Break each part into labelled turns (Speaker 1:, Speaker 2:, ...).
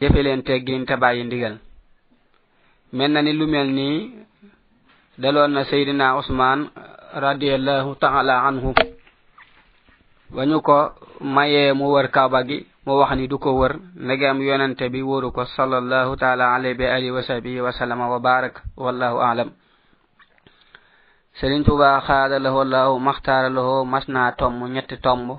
Speaker 1: jëfe leen teggin te bàyyi ndigal mel na ni lu mel nii daloon na seydina usmaan radiallahu taala anhu ba ñu ko mayee mu wër kaaba gi mu wax ni du ko wër ndege am yonante bi wóoru ko sallallahu taala alayhi bi alihi wa sahbihi wa sallama wa barak wallahu alam sëriñ tuba xaada lahoo lahu maxtaara lahoo mas naa tomb ñetti tomb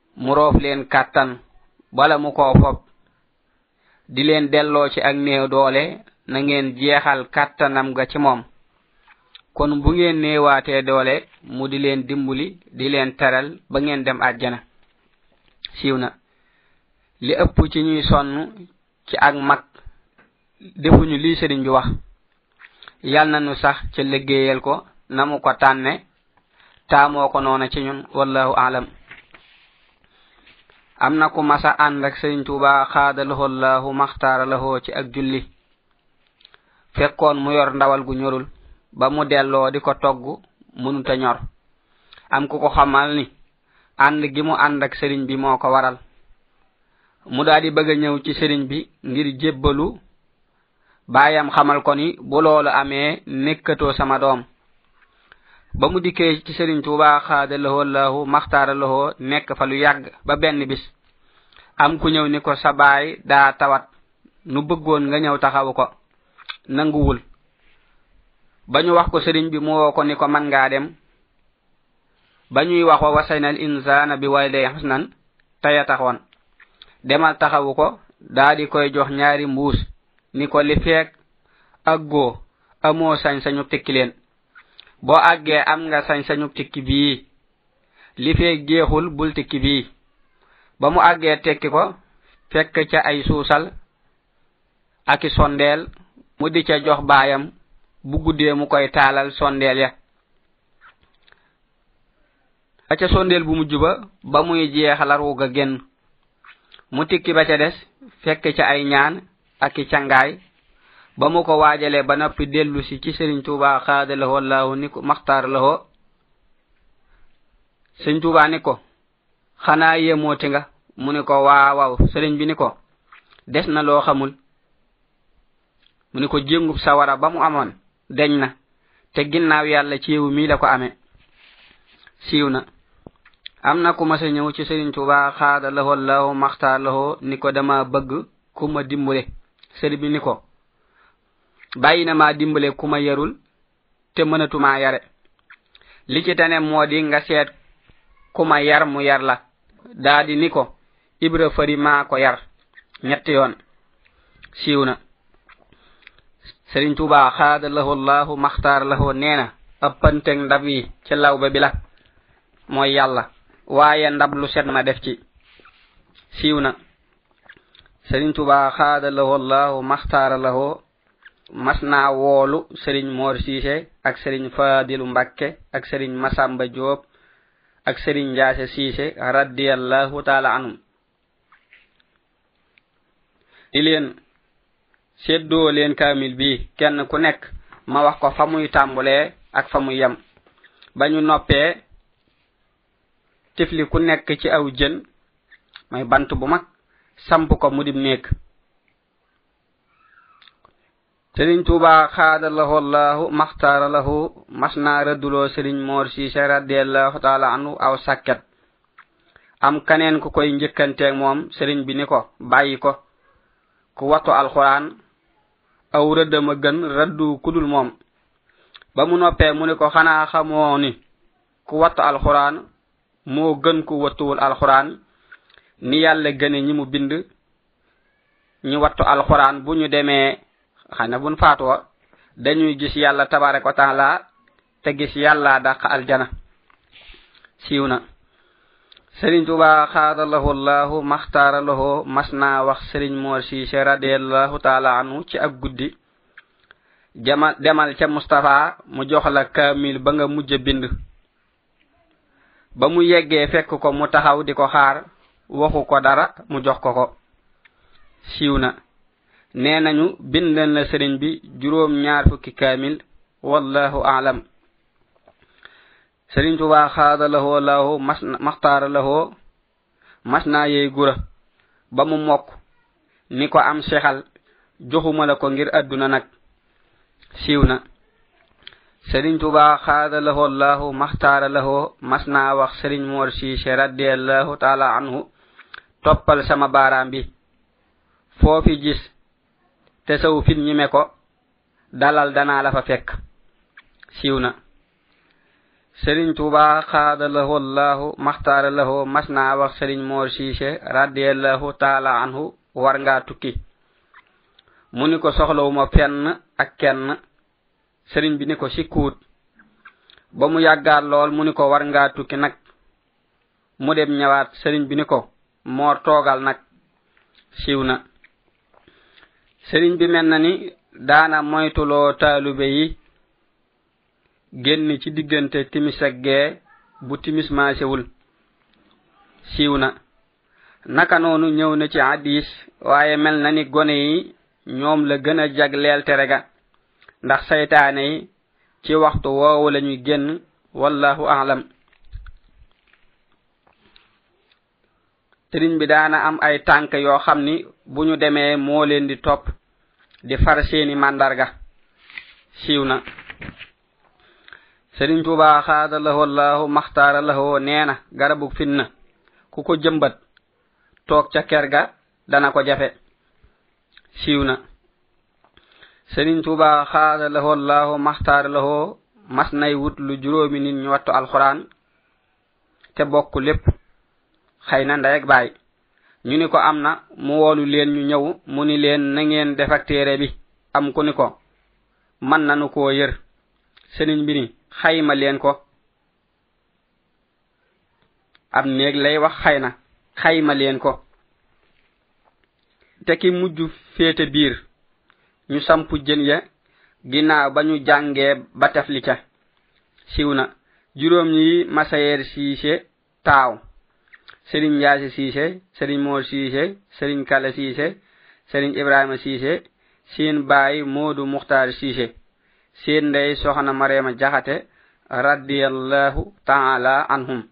Speaker 1: mu roof leen kàttan bala mu koo fob di leen delloo ci ak néew doole na ngeen jeexal kàttanam ga ci moom kon bu ngeen néewaatee doole mu di leen dimbali di leen taral ba ngeen dem àjjana siiw na li ëpp ci ñuy sonn ci ak mag defuñu lii sëriñ bi wax yal na nu sax ca liggéeyal ko na mu ko tànne taamoo ko noona ci ñun wallahu alam am na ku masa ànd ak sëriñ tuuba xaada loxo laahu maxtaara loxo ci ak julli fekkoon mu yor ndawal gu ñorul ba mu delloo di ko togg mënuta ñor am ku ko xamal ni ànd gi mu ànd ak sëriñ bi moo ko waral mu daal di bëgg a ñëw ci sëriñ bi ngir jébbalu baayam xamal ko ni bu loolu amee nekkatoo sama doom ba mu dikkee ci sëriñ tuuba xaada lahoo lahu maxtaara lahoo nekk fa lu yàgg ba benn bis am ku ñëw ni ko sa baay daa tawat nu bëggoon nga ñëw taxawu ko nanguwul ba ñu wax ko sëriñ bi mu woo ko ni ko man ngaa dem ba ñuy wax wa wasaynal insaana bi way day xusnan taya taxoon demal taxawu ko daa di koy jox ñaari mbuus ni ko li feeg ak goo amoo sañ-sañu tikki leen boo àggee am nga sañ-sañu tikki bii li feeg jeexul bul tikki bii ba mu àggee tekki ko fekk ca ay suusal ak i sondeel mu di ca jox baayam bu guddee mu koy taalal sondeel ya ba ca sondeel bu mujj ba ba muy jeexal a ruuga génn mu tikki ba ca des fekk ca ay ñaan ak i cangaay ba mu ko waajalee ba noppi dellu si ci sëriñ tuuba xaada lahoo laahu ni ko maxtaar lahoo sëriñ tuuba ni ko xanaa yemooti nga mu ni ko waawaw sëriñ bi ni ko des na loo xamul mu ni ko jéngub sawara ba mu amoon deñ na te ginnaaw yàlla ci yiw mii la ko amee siiw na am na ku masa ñëw ci sëriñ tuba xaada laxoo laxoo maxtaa laxoo ni ko dama bëgg ku ma dimbale sëriñ bi ni ko bàyyi na maa dimbale ku ma yarul te mënatumaa yare li ci tane moo di nga seet ku ma yar mu yar la daa di ni ko ibra fari maa ko yar ñett yoon siiw na sëriñ tuubaa xaada lahu allahu maxtaar lahu nee na ëppanteg ndab yi ci lawbe bi la mooy yàlla waaye ndab lu set ma def ci siiw na sëriñ tuubaa xaada lahu allahu maxtaar lahu mas naa woolu sëriñ moor siise ak sëriñ faadilu mbàkke ak sëriñ masamba jóob ak sëriñ njaase siise radiallahu taala anum di leen séddoo leen kaamil bi kenn ku nekk ma wax ko fa muy tàmbulee ak fa muy yem ba ñu noppee tifli ku nekk ci aw jën may bant bu mag samp ko mu dim néeg sëriñ tuuba xaada lahu allahu maxtaara lahu mas naa rëdduloo sëriñ moor siise radiallahu taala anu aw sàkket am kaneen ku koy njëkkanteeg moom sëriñ bi ni ko bàyyi ko ku wattu alxuraan aw rëddama gën rëddu kudul moom ba mu noppee mu ni ko xanaa xamoo ni ku wattu alxuraan moo gën ku wattuwul alxuraan ni yàlla gëne ñi mu bind ñu wattu alxuraan bu ñu demee xana buñ faatoo dañuy gis yàlla tabaraka wa taala te gis yàlla dàq aljana siiw na sëriñ tuba xaada lahu allahu maxtaara lahu mas naa wax sëriñ moor siise radiallahu taala anu ci ak guddi demal ca mustapha mu jox la kaamil ba nga mujj bind ba mu yeggee fekk ko mu taxaw di ko xaar waxu ko dara mu jox ko ko siiw na nee nañu bind na sëriñ bi juróom ñaar fukki kaamil wallahu alam sëriñ tuba xaada lahoo lahoo maxtaara lahoo mas naa yey gura ba mu mokk ni ko am sexal joxuma la ko ngir àdduna nag siiw na sëriñ tuba xaada lahoo laahu maxtaara lahoo mas naa wax sëriñ moor siise radiallahu taala anhu toppal sama baaraam bi foo fi gis te saw fit ñime ko dalal danaa la fa fekk siiw na sëriñ tuuba xaada lahoo laahu maxtaara lahoo mas naa wax sëriñ moor siise radiallahu taala anhu war ngaa tukki mu ni ko soxlawuma fenn ak kenn sëriñ bi ni ko sikkuut ba mu yàggaat lool mu ni ko war ngaa tukki nag mu dem ñëwaat sëriñ bi ni ko moor toogal nag siiw na sëriñ bi mel na ni daana moytuloo taalube yi génn ci diggante timis ak gee bu timis maasewul siiw na naka noonu ñëw na ci hadis waaye mel na ni gone yi ñoom la gën a jagleel tere ga ndax saytaane yi ci waxtu woowu la ñuy génn wallahu aalam sëriñ bi daana am ay tànk yoo xam ni bu ñu demee moo leen di topp di far seeni màndarga siiw na sëriñ tuuba xaada lahoo laahu maxtaara lahoo nee na garabu finna ku ko jëmbat toog ca ker ga dana ko jafe siiw na sëriñ tuuba xaada lahoo laahu maxtaara lahoo mas nay wut lu juróomi nit ñu wattu alxuraan te bokk lépp xëy na ndey ak baay ñu ni ko am na mu woolu leen ñu ñëw mu ni leen na ngeen def ak téere bi am ku ni ko man nanu koo yër sëriñ bi ni xayma leen ko ab néeg lay wax xëy na xayma leen ko te ki mujj féete biir ñu samp jën ya ginnaaw ba ñu jàngee ba tefli ca siw na juróom ñi masayeer siise taaw sëriñ njaase siise sëriñ moor siise sëriñ kala siise sëriñ ibrahima siise seen baay moodu muxtaar siise seen ndey soxna mareema jaxate radiyallahu taala anhum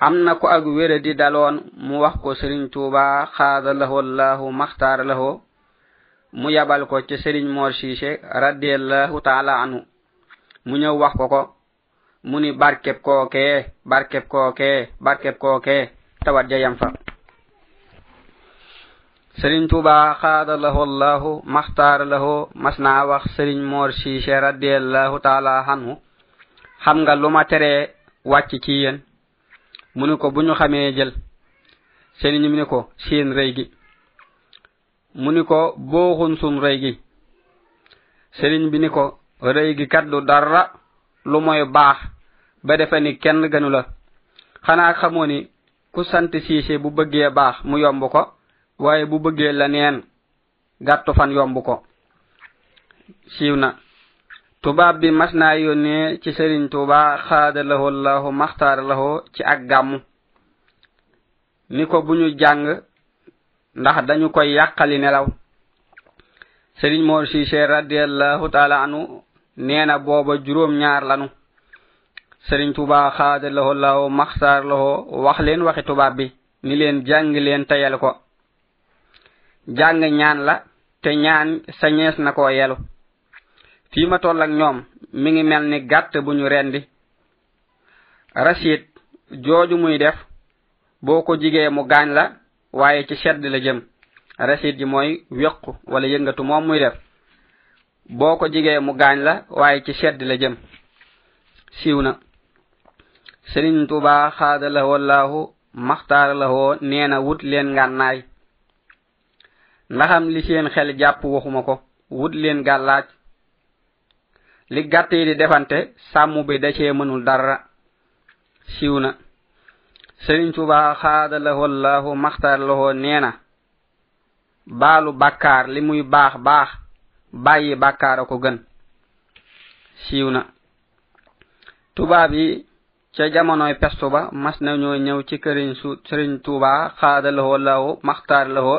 Speaker 1: am na ko ak wére di daloon mu wax ko sëriñ tuuba xaada lahoo llahu maxtaar lahoo mu yabal ko ci sëriñ moor siise radiyallahu taala anhu mu ñëw wax ko ko mu ni barkeb kookee barkeb kookee barkeb kookee tawat ja yam fa sëriñ tuuba xaada lahu allahu maxtaar lahu mas naa wax sëriñ moor siise radiallahu taala anhu xam nga lu ma teree wàcc ci yéen mu ni ko bu ñu xamee jël sëriñ mi ni ko seen rëy gi mu ni ko booxun sun rëy gi sëriñ bi ni ko rëy gi kat du dara lu mooy baax ba defe ni kenn gënu la xanaa xamoo ni ku sant siise bu bëggee baax mu yomb ko waaye bu bëggee la neen gàttu fan yomb ko siiw na tubaab bi mas naa yónnee ci sëriñ tuuba xaada lahoo lahu maxtaar lahoo ci ak gàmmu ni ko bu ñu jàng ndax dañu koy yàqali nelaw sëriñ moor siise radiallahu taala anu nee na booba juróom ñaar lanu sëriñ tuba xaada laho laho maxsaar laho wax leen waxi tubaab bi ni leen jàng leen tayal ko jàng ñaan la te ñaan sañees na koo yelu fii ma toll ak ñoom mi ngi mel ni gàtt bu ñu rendi rasid jooju muy def boo ko jigee mu gaañ la waaye ci sedd la jëm rasid ji mooy wéqu wala yëngatu moom muy def boo ko jigee mu gaañ la waaye ci sedd la jëm siiw na sëriñ tuuba xaada la woo laahu maxtaar la woo nee na wut leen ngànnaay ndaxam li seen xel jàpp waxuma ko wut leen gàllaaj li gàtt yi di defante sàmm bi da cee mënul dara siiw na sëriñ tuba xaada lahoo laahu maxtar lahoo nee na baalu bàkkaar li muy baax baax bàyyi bàkkaar a ko gën siiw na tubaab yi ca jamonoy pestu ba mas nañoo ñëw ci këriñ su sëriñ tuba xaada lahoo laahu maxtar lahoo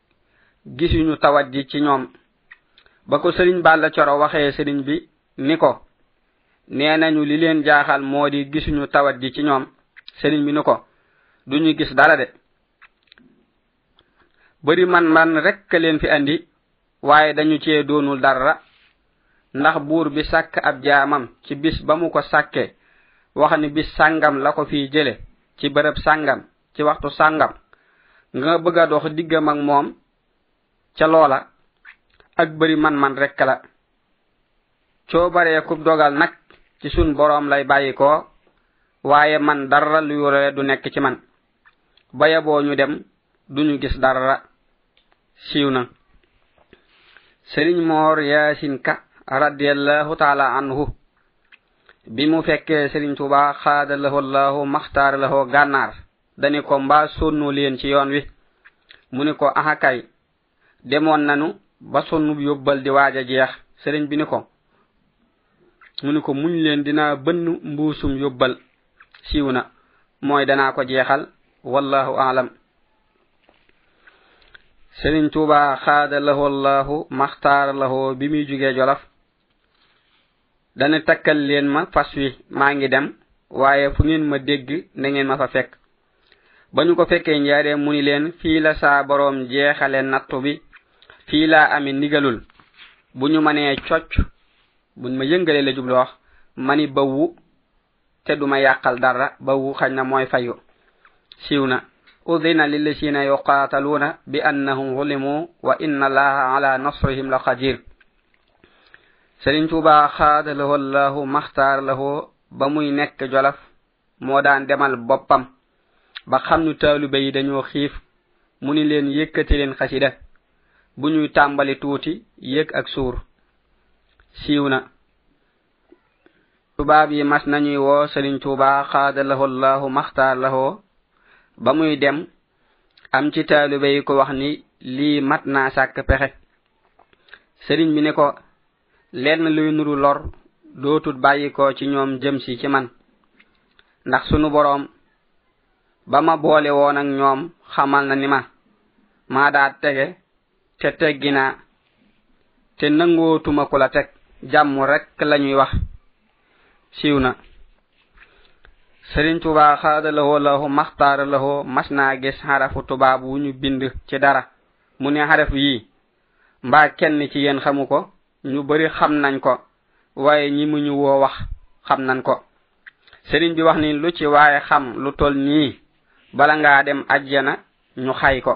Speaker 1: gisuñu tawat ji ci ñoom ba ko sëriñ bàlla coro waxee sëriñ bi ni ko nee nañu li leen jaaxal moo di gisuñu tawat ji ci ñoom sëriñ bi ni ko duñu gis dara de bari man man rekk leen fi andi waaye dañu cee doonul dara ndax buur bi sàkk ab jaamam ci bis ba mu ko sàkke wax ni bis sàngam la ko fiy jële ci bërëb sàngam ci waxtu sàngam nga bëgg a dox diggam ak moom ca loola ak bari man-man rekk la coo baree kub dogal nag ci sun boroom lay bàyyi ko waaye man dara lu yore du nekk ci man ba yaboo ñu dem duñu gis dara siiw na sëriñ moor yaasin ka radiallahu taala anhu bi mu fekkee Sëriñ Tuubaa xaada lahoo laahu maxtaara lahoo gànnaar dani ko mbaa sonnu leen ci yoon wi mu ni ko axakay demoon nanu ba sonnub yóbbal di waaj a jeex sëriñ bi ni ko mu ni ko muñ leen dinaa bënn mbuusum yóbbal siiw na mooy danaa ko jeexal wallahu alam sëriñ tuuba xaada lahoo allahu maxtaara lahoo bi muy jugee jolof dana takkal leen ma fas wi maa ngi dem waaye fu ngeen ma dégg na ngeen ma fa fekk ba ñu ko fekkee njaaree mu ni leen fii la saa boroom jeexale nattu bi fii laa ami ndigalul bu ñu manee cocc buñ ma yëngalee la jublu wax mani bawu te duma yàqal dara ba wu xañ na mooy fayu siiw na udina lillisiina yuqaataluuna bi annahum xulimu wa inna allaha ala nasrihim la qadir sëriñ tuuba xaada lahu allahu maxtaar lahu ba muy nekk jolof moo daan demal boppam ba xam nu taalube yi dañoo xiif mu ni leen yëkkati leen xasida bu ñuy tàmbali tuuti yëg ak suur siiw na tubaab yi mas nañuy woo sëriñ tuubaa xaada lahoo laahu maxtaar lahoo ba muy dem am ci taalibe yi ko wax ni lii mat naa sàkk pexe sëriñ bi ni ko lenn luy nuru lor dootut bàyyi ko ci ñoom jëm si ci man ndax sunu boroom ba ma boole woon ak ñoom xamal na ni ma maa daa tege te teggi naa te nangootuma ku la teg jàmm rek la ñuy wax siiw na sëriñ tubaa xaada lahoo lahu maxtaara lahoo mas naa gis xarafu tubaab wu ñu bind ci dara mu ne xaraf yii mbaa kenn ci yéen xamu ko ñu bari xam nañ ko waaye ñi mu ñu woo wax xam nañ ko sëriñ bi wax ni lu ci waaye xam lu tol nii bala ngaa dem ajjana ñu xay ko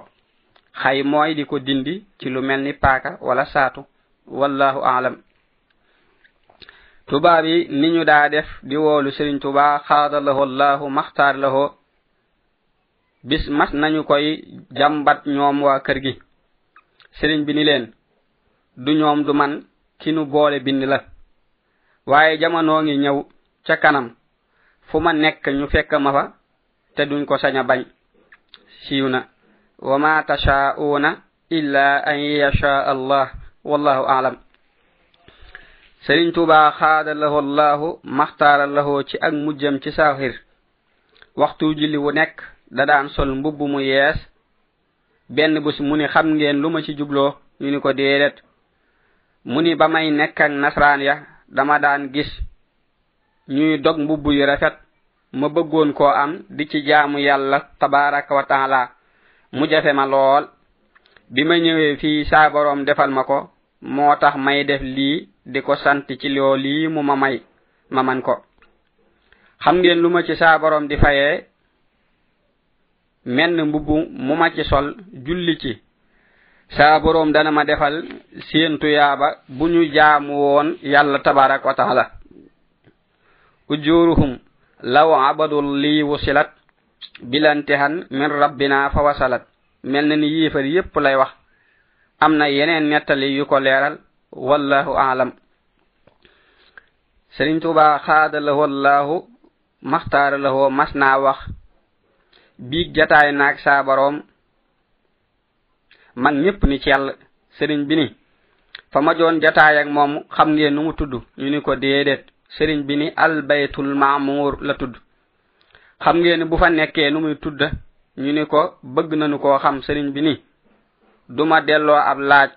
Speaker 1: xay mooy di ko dindi ci lu mel ni paaka wala saatu wallahu alam tubaab yi ni ñu daa def di woolu sëriñ tuba xaada laho allahu maxtaar laho bis mas nañu koy jàmbat ñoom waa kër gi sëriñ bi ni leen du ñoom du man ki nu boole bind la waaye jamono ngi ñëw ca kanam fu ma nekk ñu fekk ma fa te duñ ko sañ a bañ siiw na wa ma tashaa'uuna illa an yashaa allah wallahu aalam sëriñ tuuba xaada lahu allahu maxtaara lahu ci ak mujjam ci saaxir waxtu julli wu nekk da daan sol mbubb mu yees benn bés mu ni xam ngeen lu ma ci jubloo ñu ni ko déedéet mu ni ba may nekk ak nasraan ya dama daan gis ñuy dog mbubb yu rafet ma bëggoon koo am di ci jaamu yàlla tabaraka wa taala mu jafe ma lool bi ma ñëwee fii saa boroom defal ma ko moo tax may def lii di ko sant ci loo lii mu ma may ma man ko xam ngeen lu ma ci saa boroom di fayee menn mbubb mu ma ci sol julli ci saa boroom dana ma defal séentu yaaba bu ñu jaamu woon yàlla tabaraka wa taala ujuruhum law abadu lii wusilat bilantihan min rabbina fa wasalat mel na ni yéefar yépp lay wax am na yeneen nettali yu ko leeral wallahu aalam sëriñ tuuba xaada lahoo laahu maxtaara lahoo mas naa wax biig jataay naag saa boroom mag ñépp ni ci yàlla sëriñ bi ni fa ma joon jataay ak moom xam ngeen nu mu tudd ñu ni ko déedéet sëriñ bi ni albaytul maamuur la tudd xam ngeen bu fa nekkee nu muy tudd ñu ni ko bëgg nañu koo xam sëriñ bi ni duma delloo ab laaj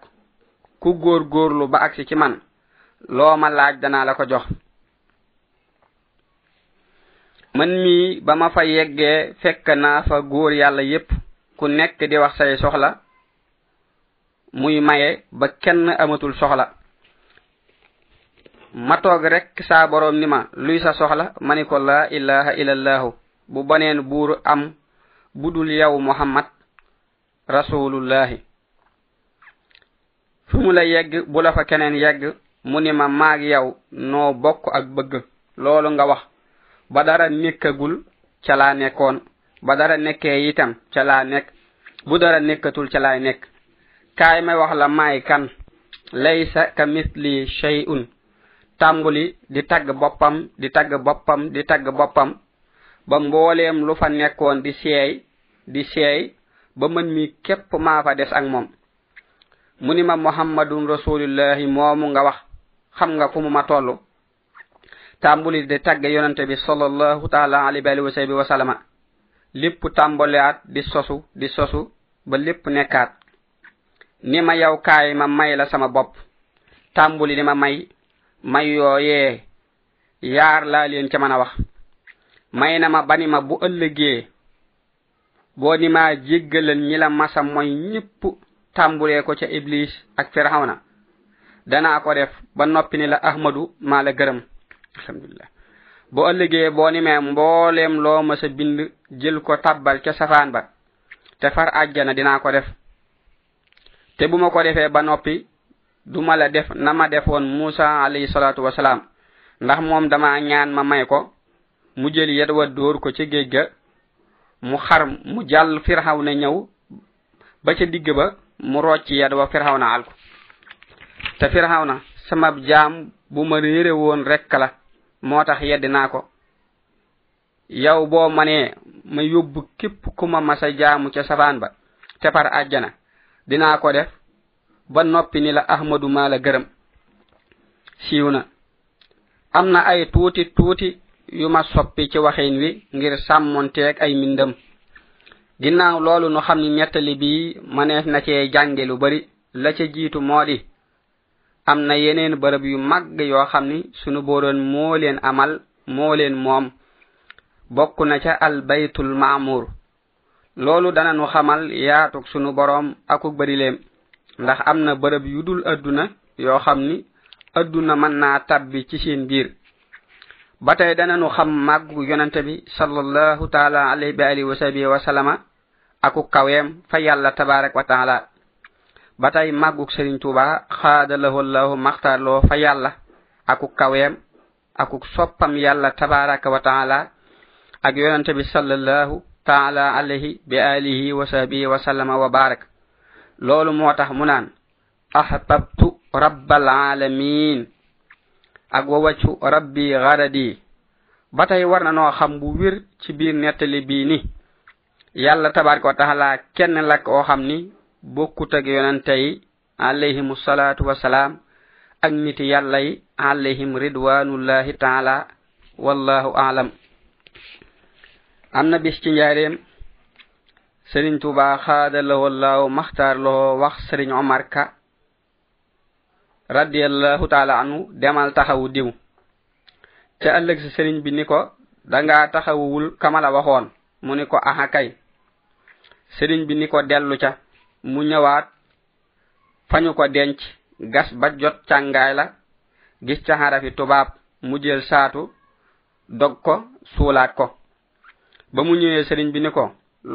Speaker 1: ku góor góorlu ba agsi ci man loo ma laaj danaa la ko jox man mii ba ma fa yeggee fekk naa fa góor yàlla yépp ku nekk di wax say soxla muy maye ba kenn amatul soxla ma toog rekk saa boroom ni ma luy sa soxla ma ni ko laa ilaha illallahu bu baneen buur am budul yow muhammad rasulullahi fi mu la yegg bu la fa keneen yegg mu ni ma maag yow noo bokk ak bëgg loolu nga wax ba dara nekkagul ca laa nekkoon ba dara nekkee itam ca laa nekk bu dara nekkatul ca laay nekk kaay may wax la maay kan laysa ka misli shay'un tàmbuli di tagg boppam di tagg boppam di tagg boppam ba mbooleem lu fa nekkoon di seey di seey ba mën mi képp maa fa des ak moom mu ni ma muhammadun rasulillahi moomu nga wax xam nga fu mu ma toll tàmbuli di tagge yonante bi sallallahu taala alayhi wa alihi wa sallama lépp tàmbaliaat di sosu di sosu ba lépp nekkaat ni ma yow kaay ma may la sama bopp tàmbuli di ma may may yooyee yaar laa leen ca mën a wax may na ma bani ma bu ëllëgee boo ni maa jéggaleen ñi la masa mooy ñépp tàmbulee ko ca iblis ak firawna danaa ko def ba noppi ni la ahmadu maa la gërëm alhamdulillah bu ëllëgee boo ni mee mbooleem loo ma sa bind jël ko tabbal ca safaan ba te far àjjana dinaa ko def te bu ma ko defee ba noppi du ma la def na ma defoon muusa alayhi salaatu wasalaam ndax moom dama ñaan ma may ko mu jël yet wa dóor ko ci géej ga mu xar mu jàll firxaw na ñëw ba ca digg ba mu rocc yedd ba firxaw na alku te firxaw na sama jaam bu ma réere woon rekk la moo tax yedd naa ko yow boo manee ma yóbbu képp ku ma masa jaamu ca safaan ba te par àjjana dinaa ko def ba noppi ni la ahmadu maa la gërëm siiw na am na ay tuuti tuuti yu ma soppi ci waxin wi ngir sàmmonteeg ay mbindam ginnaaw loolu nu xam ni nettali bi mënees na cee jànge lu bari la ca jiitu moo di am na yeneen bërëb yu mag yoo xam ni sunu booroon moo leen amal moo leen moom bokk na ca al baytul maamur loolu dana nu xamal yaatuk sunu boroom akuk barileem ndax am na bërëb yu dul adduna yoo xam ni adduna mën naa tabbi ci seen biir ba tey dana nu xam màggu yonante bi sallallahu taala alayhi bi alihi wa sahbihi wa salama akuk kaweem fa yàlla tabarak wa taala ba tey màgguk sëriñ tuuba xaada lahoo lahu maxtaarloo fa yàlla akuk kaweem akuk soppam yàlla tabaraka wa taala ak yonante bi sallallahu taala alayhi bi alihi wa sahbihi wa sallama wa barak loolu moo tax mu naan ahbabtu rabbal alamin ak wa waccu rabbi garadi ba tey war na noo xam bu wér ci biir nettali bii ni yàlla tabaraka wa taala kenn lakk oo xam ni bokkut ak yonante yi alayhimu salaatu wasalaam ak niti yàlla yi alayhim ridwanullahi taala wallahu aalam am na bis ci njaareem sëriñ tuuba xaada lawoo laaw maxtaar loo wax sëriñ omar ka radiallahu taala anu demal taxawu diw ca ëllëg si sëriñ bi ni ko dangaa taxawuwul kamala waxoon mu ni ko aha kay sëriñ bi ni ko dellu ca mu ñëwaat fañu ko denc gas ba jot càngaay la gis ca xarafi tubaab mu jël saatu dog ko suulaat ko ba mu ñëwee sëriñ bi ni ko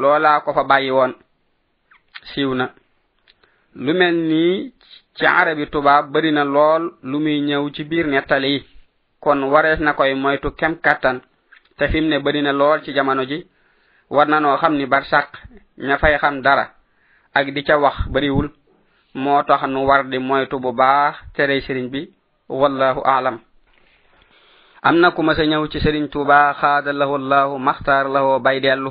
Speaker 1: loolaa ko fa bàyyi woon siiw na lu mel nii ci arabi tubaab bari na lool lu muy ñëw ci biir nettali yi kon warees na koy moytu kem kàttan te fi mu ne bari na lool ci jamono ji war na noo xam ni bar sàq ña fay xam dara ak di ca wax bariwul moo tax nu war di moytu bu baax terey sëriñ bi wallahu aalam am na ku ma sa ñëw ci sëriñ tuuba xaada lahu allahu maxtaar lahu bay dellu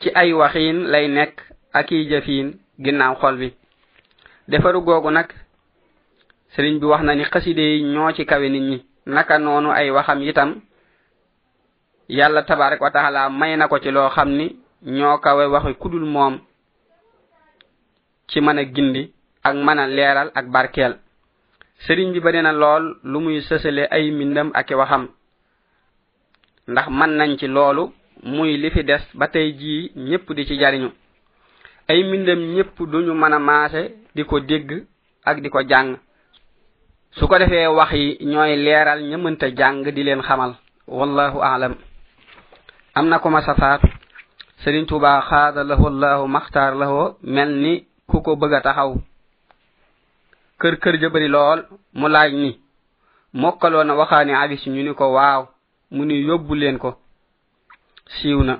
Speaker 1: ci ay waxiin lay nekk ak i jëfiin ginnaaw xol bi defaru googu nag sëriñ bi wax na ni xaside yi ñoo ci kawe nit ñi naka noonu ay waxam itam yàlla tabarak wa taala may na ko ci loo xam ni ñoo kawe waxi kudul moom ci mën a gindi ak mën a leeral ak barkeel sëriñ bi bari na lool lu muy sësale ay mbindam ak waxam ndax man nañ ci loolu muy li fi des ba tey jii ñépp di ci jariñu ay mbindam ñépp duñu mën a maase di ko dégg ak di ko jàng su ko defee wax yi ñooy leeral ña mënta jàng di leen xamal wallahu aalam am na ko ma safaatu sëriñ tuuba xaada lahu allahu maxtaar lahu mel ni ku ko bëgg a taxaw kër kër ja bari lool mu laaj ni mokkaloo na waxaani hadis ñu ni ko waaw mu ni yóbbu leen ko siiw na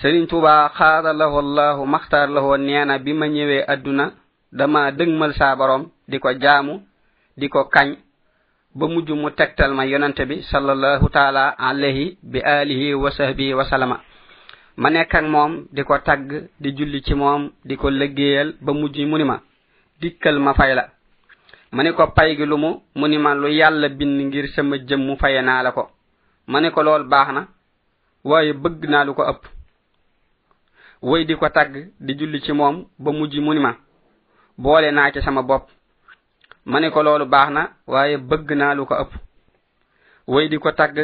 Speaker 1: sëriñ tuuba xaara lahu allahu maxtaar lahu nee na bi ma ñëwee adduna dama dëgmal saa borom di ko jaamu di ko kañ ba mujj mu tegtal ma yonante bi sallallahu taala alayhi bi alihi wa sahbihi wa salama ma nekk ak moom di ko tagg di julli ci moom di ko lëggéeyal ba mujj mu ni ma dikkal ma fay la ma ne ko pay gi lu mu mu ni ma lu yàlla bind ngir sama jëm mu faye naa la ko ma ne ko lool baax na waaye bëgg naa lu ko ëpp woy di ko tagg di julli ci moom ba mujj mu ni ma boole naa ci sama bopp ma ne ko loolu baax na waaye bëgg naa lu ko ëpp way di ko tagg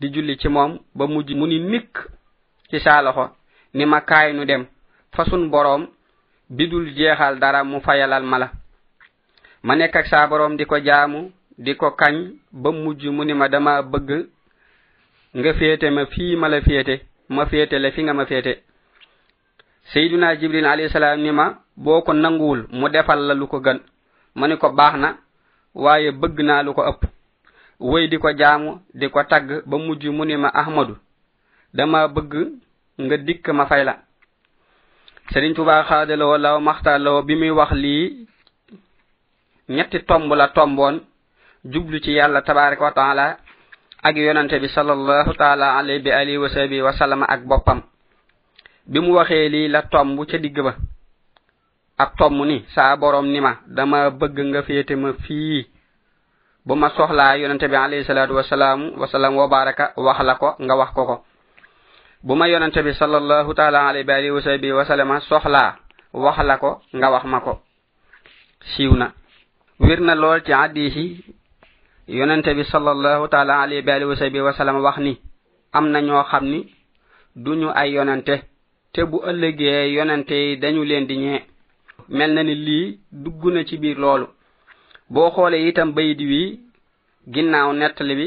Speaker 1: di julli ci moom ba mujj mu ni nikk ci saa loxo ni ma kaay nu dem fa sun boroom bi dul jeexal dara mu fayalal ma la ma nekk ak saa boroom di ko jaamu di ko kañ ba mujj mu ni ma dama bëgg nga féete ma fii ma la féete ma féete la fi nga ma féete sayduna jibril alayhi salaam ni ma boo ko nanguwul mu defal la lu ko gën ma ni ko baax na waaye bëgg naa lu ko ëpp wéy di ko jaamu di ko tagg ba mujj mu ni ma ahmadu dama bëgg nga dikk ma fay la sëriñ tubaa xaadaloo law maxtaaloo bi muy wax lii ñetti tomb la tomboon jublu ci yàlla tabaraka wa taala ak yonante bi sallallahu taala alayhi bi alihi wa sahbihi wa sallama ak boppam bi mu waxee lii la tomb ca digg ba ab tomb ni saa borom ni ma dama bëgg nga féete ma fii bu ma soxlaa yonante bi alayhi salatu wasalaam wasalam wa baraka wax la ko nga wax ko ko bu ma yonante bi sallallahu taala alayhi bi alihi wa sahbihi wa sallama soxlaa wax la ko nga wax ma ko siiw na wér na lool ci hadiis yi yonente bi sallallahu taala alayhi wa alihi wa sahbihi wa sallam wax ni am na ñoo xam ni duñu ay yonente te bu ëllëgee yonente yi dañu leen di ñee mel na ni lii dugg na ci biir loolu boo xoolee itam bayit wi ginnaaw nettali bi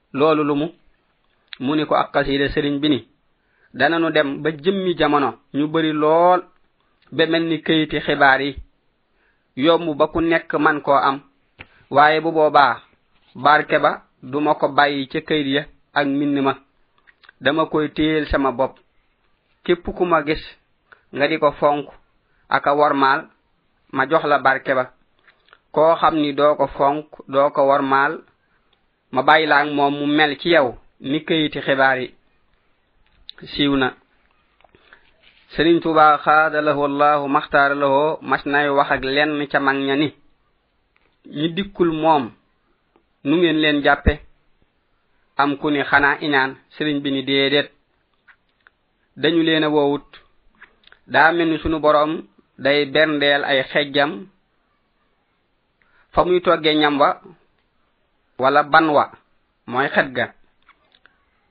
Speaker 1: loolu lu mu mu ni ko ak xasida sëriñ bi ni dananu dem ba jëmmi jamono ñu bari lool ba mel ni këyiti xibaar yi yomb ba ku nekk man koo am waaye bu boobaa barke ba du ma ko bàyyi ca këyit ya ak minn ma dama koy téyel sama bopp képp ku ma gis nga di ko fonk ak a wormaal ma jox la barke ba koo xam ni doo ko fonk doo ko wormaal ma bàyyi la ak moom mu mel ci yow ni këyiti xibaar yi siiw na sëriñ tuuba xaada lahu allahu maxtaara lahu mas nay wax ak lenn ca mag ña ni ñi dikkul moom nu ngeen leen jàppe am ku ni xanaa iñaan sëriñ bi ni déedéet dañu leen a woowut daa mel ni sunu boroom day berndeel ay xejjam fa muy toggee ñam wa wala ban wa mooy xet ga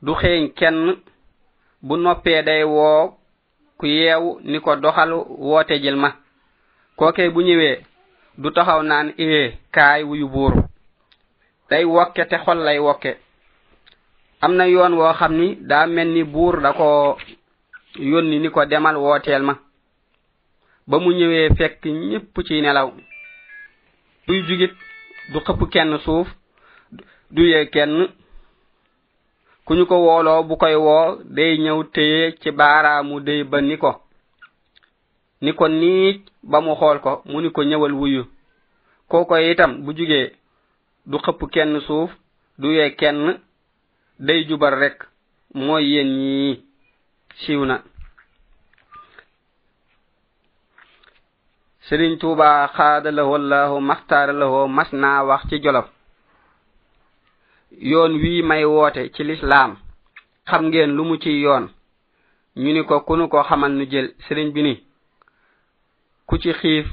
Speaker 1: du xeeñ kenn bu noppee day woo ku yeewu ni ko doxal woote jël ma kookee bu ñëwee du taxaw naan ee kaay wuyu buur day wokke te xol lay wokke am na yoon woo xam ni daa mel ni buur da ko yónni ni ko demal wooteel ma ba mu ñëwee fekk ñépp ciy nelaw buy jugit du xëpp kenn suuf du yee kenn ku ñu ko wooloo bu koy woo day ñëw téye ci baaraamu day ba ni ko ni ko niic ba mu xool ko mu ni ko ñëwal wuyu koo koy itam bu jugee du xëpp kenn suuf du yee kenn day jubal rekk mooy yéen ñii siiw na sëriñ tuuba xaada lahoo laahu maxtaara lahoo mas naa wax ci jolof yoon wii may woote ci lislaam xam ngeen lu mu ci yoon ñu ni ko kunu ko xamal nu jël sëriñ bi ni ku ci xiif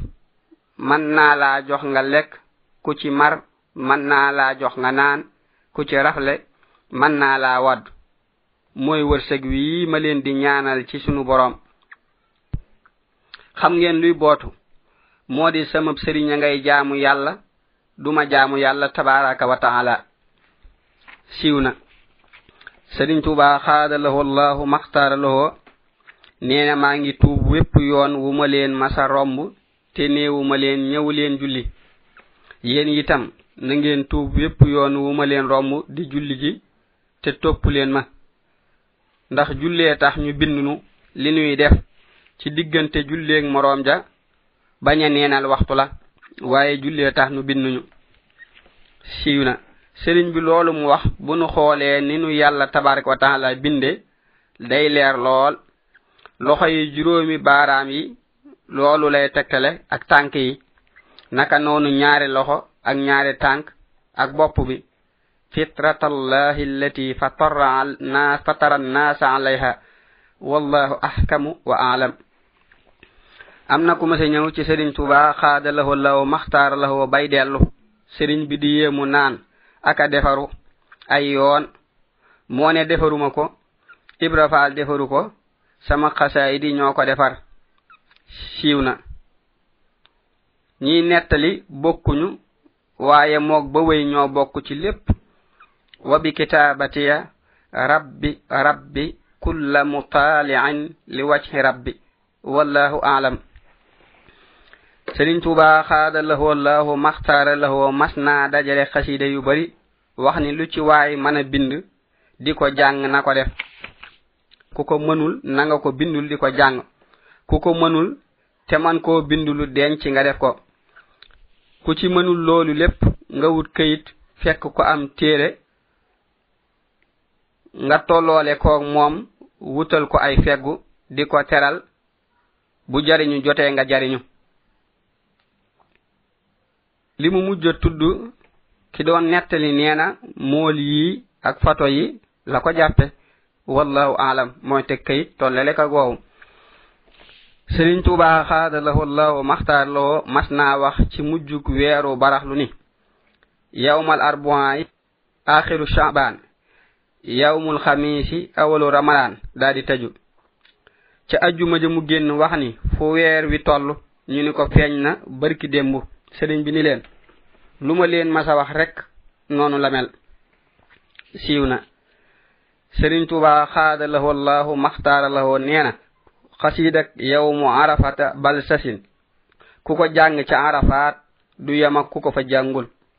Speaker 1: man naa laa jox nga lekk ku ci mar man naa laa jox nga naan ku ci rafle man naa laa wadd mooy wërsëg wii ma leen di ñaanal ci sunu boroom xam ngeen luy bootu moo di sama sëriñ a ngay jaamu yàlla duma jaamu yàlla tabaraka wa taala siiw na sëriñ tuuba xaada lahu allahu maxtaara lahu nee na maa ngi tuub wépp yoon wu ma leen masa romb te néewu ma leen ñëw leen julli yéen itam na ngeen tuub yépp yoon wu ma leen romb di julli ji te topp leen ma ndax jullee tax ñu bind nu li nuy def ci diggante julleeg moroom ja bañ a neenal waxtu la waaye jullee tax nu bind ñu siiw na sëriñ bi loolu mu wax bu nu xoolee ni nu yàlla tabarak wa taala binde day leer lool loxo yi juróomi baaraam yi loolu lay tegtale ak tànk yi naka noonu ñaari loxo ak ñaari tànk ak bopp bi fitratallahi allati fatara nas fatara nnaasa alayha wallahu ahkamu wa alam am na ku mësa ñëw ci sëriñ tuba xaada lahoo law maxtaar lahoo bay dellu sëriñ bi di yéemu naan aka defaru ay yoon moo ne defaruma ko ibra faal defaru ko sama xasaayid yi ñoo ko defar siiw na ñiy nettali bokkuñu waaye moog ba wéy ñoo bokk ci lépp wa bi kitaabatiya rabbi rabbi kulla mutaaliin li wajhi rabbi wallahu aalam sëriñ tuuba xaada lahoo laahu maxtaara lahoo mas naa dajale xasida yu bari wax ni lu ci waay mën a bind di ko jàng na ko def ku ko mënul na nga ko bindul di ko jàng ku ko mënul te man koo bindulu denc nga def ko ku ci mënul loolu lépp nga wut këyit fekk ko am téere nga tolloole koog moom wutal ko ay feggu di ko teral bu jariñu jotee nga jariñu li mu mujj a tudd ki doon nettali nee na mool yi ak fato yi la ko jàppe wallahu alam mooy teg kayit tollale ka goowu sëriñ tuuba xaada lahu allahu maxtaar loo mas naa wax ci mujjug weeru baraxlu ni yawmal arbuan axiru chaban yawmul xamiisi awalu ramadan daa di tëju ca ajjuma ja mu génn wax ni fu weer wi toll ñu ni ko feeñ na barki démb sëriñ bi ni leen lu ma leen masa wax rek noonu la mel siiw na sëriñ tuba xaada lahoo allahu maxtaara lahoo nee na xasiidak yow mu arafata bal sasin ku ko jàng ca arafaat du yama ku ko fa jàngul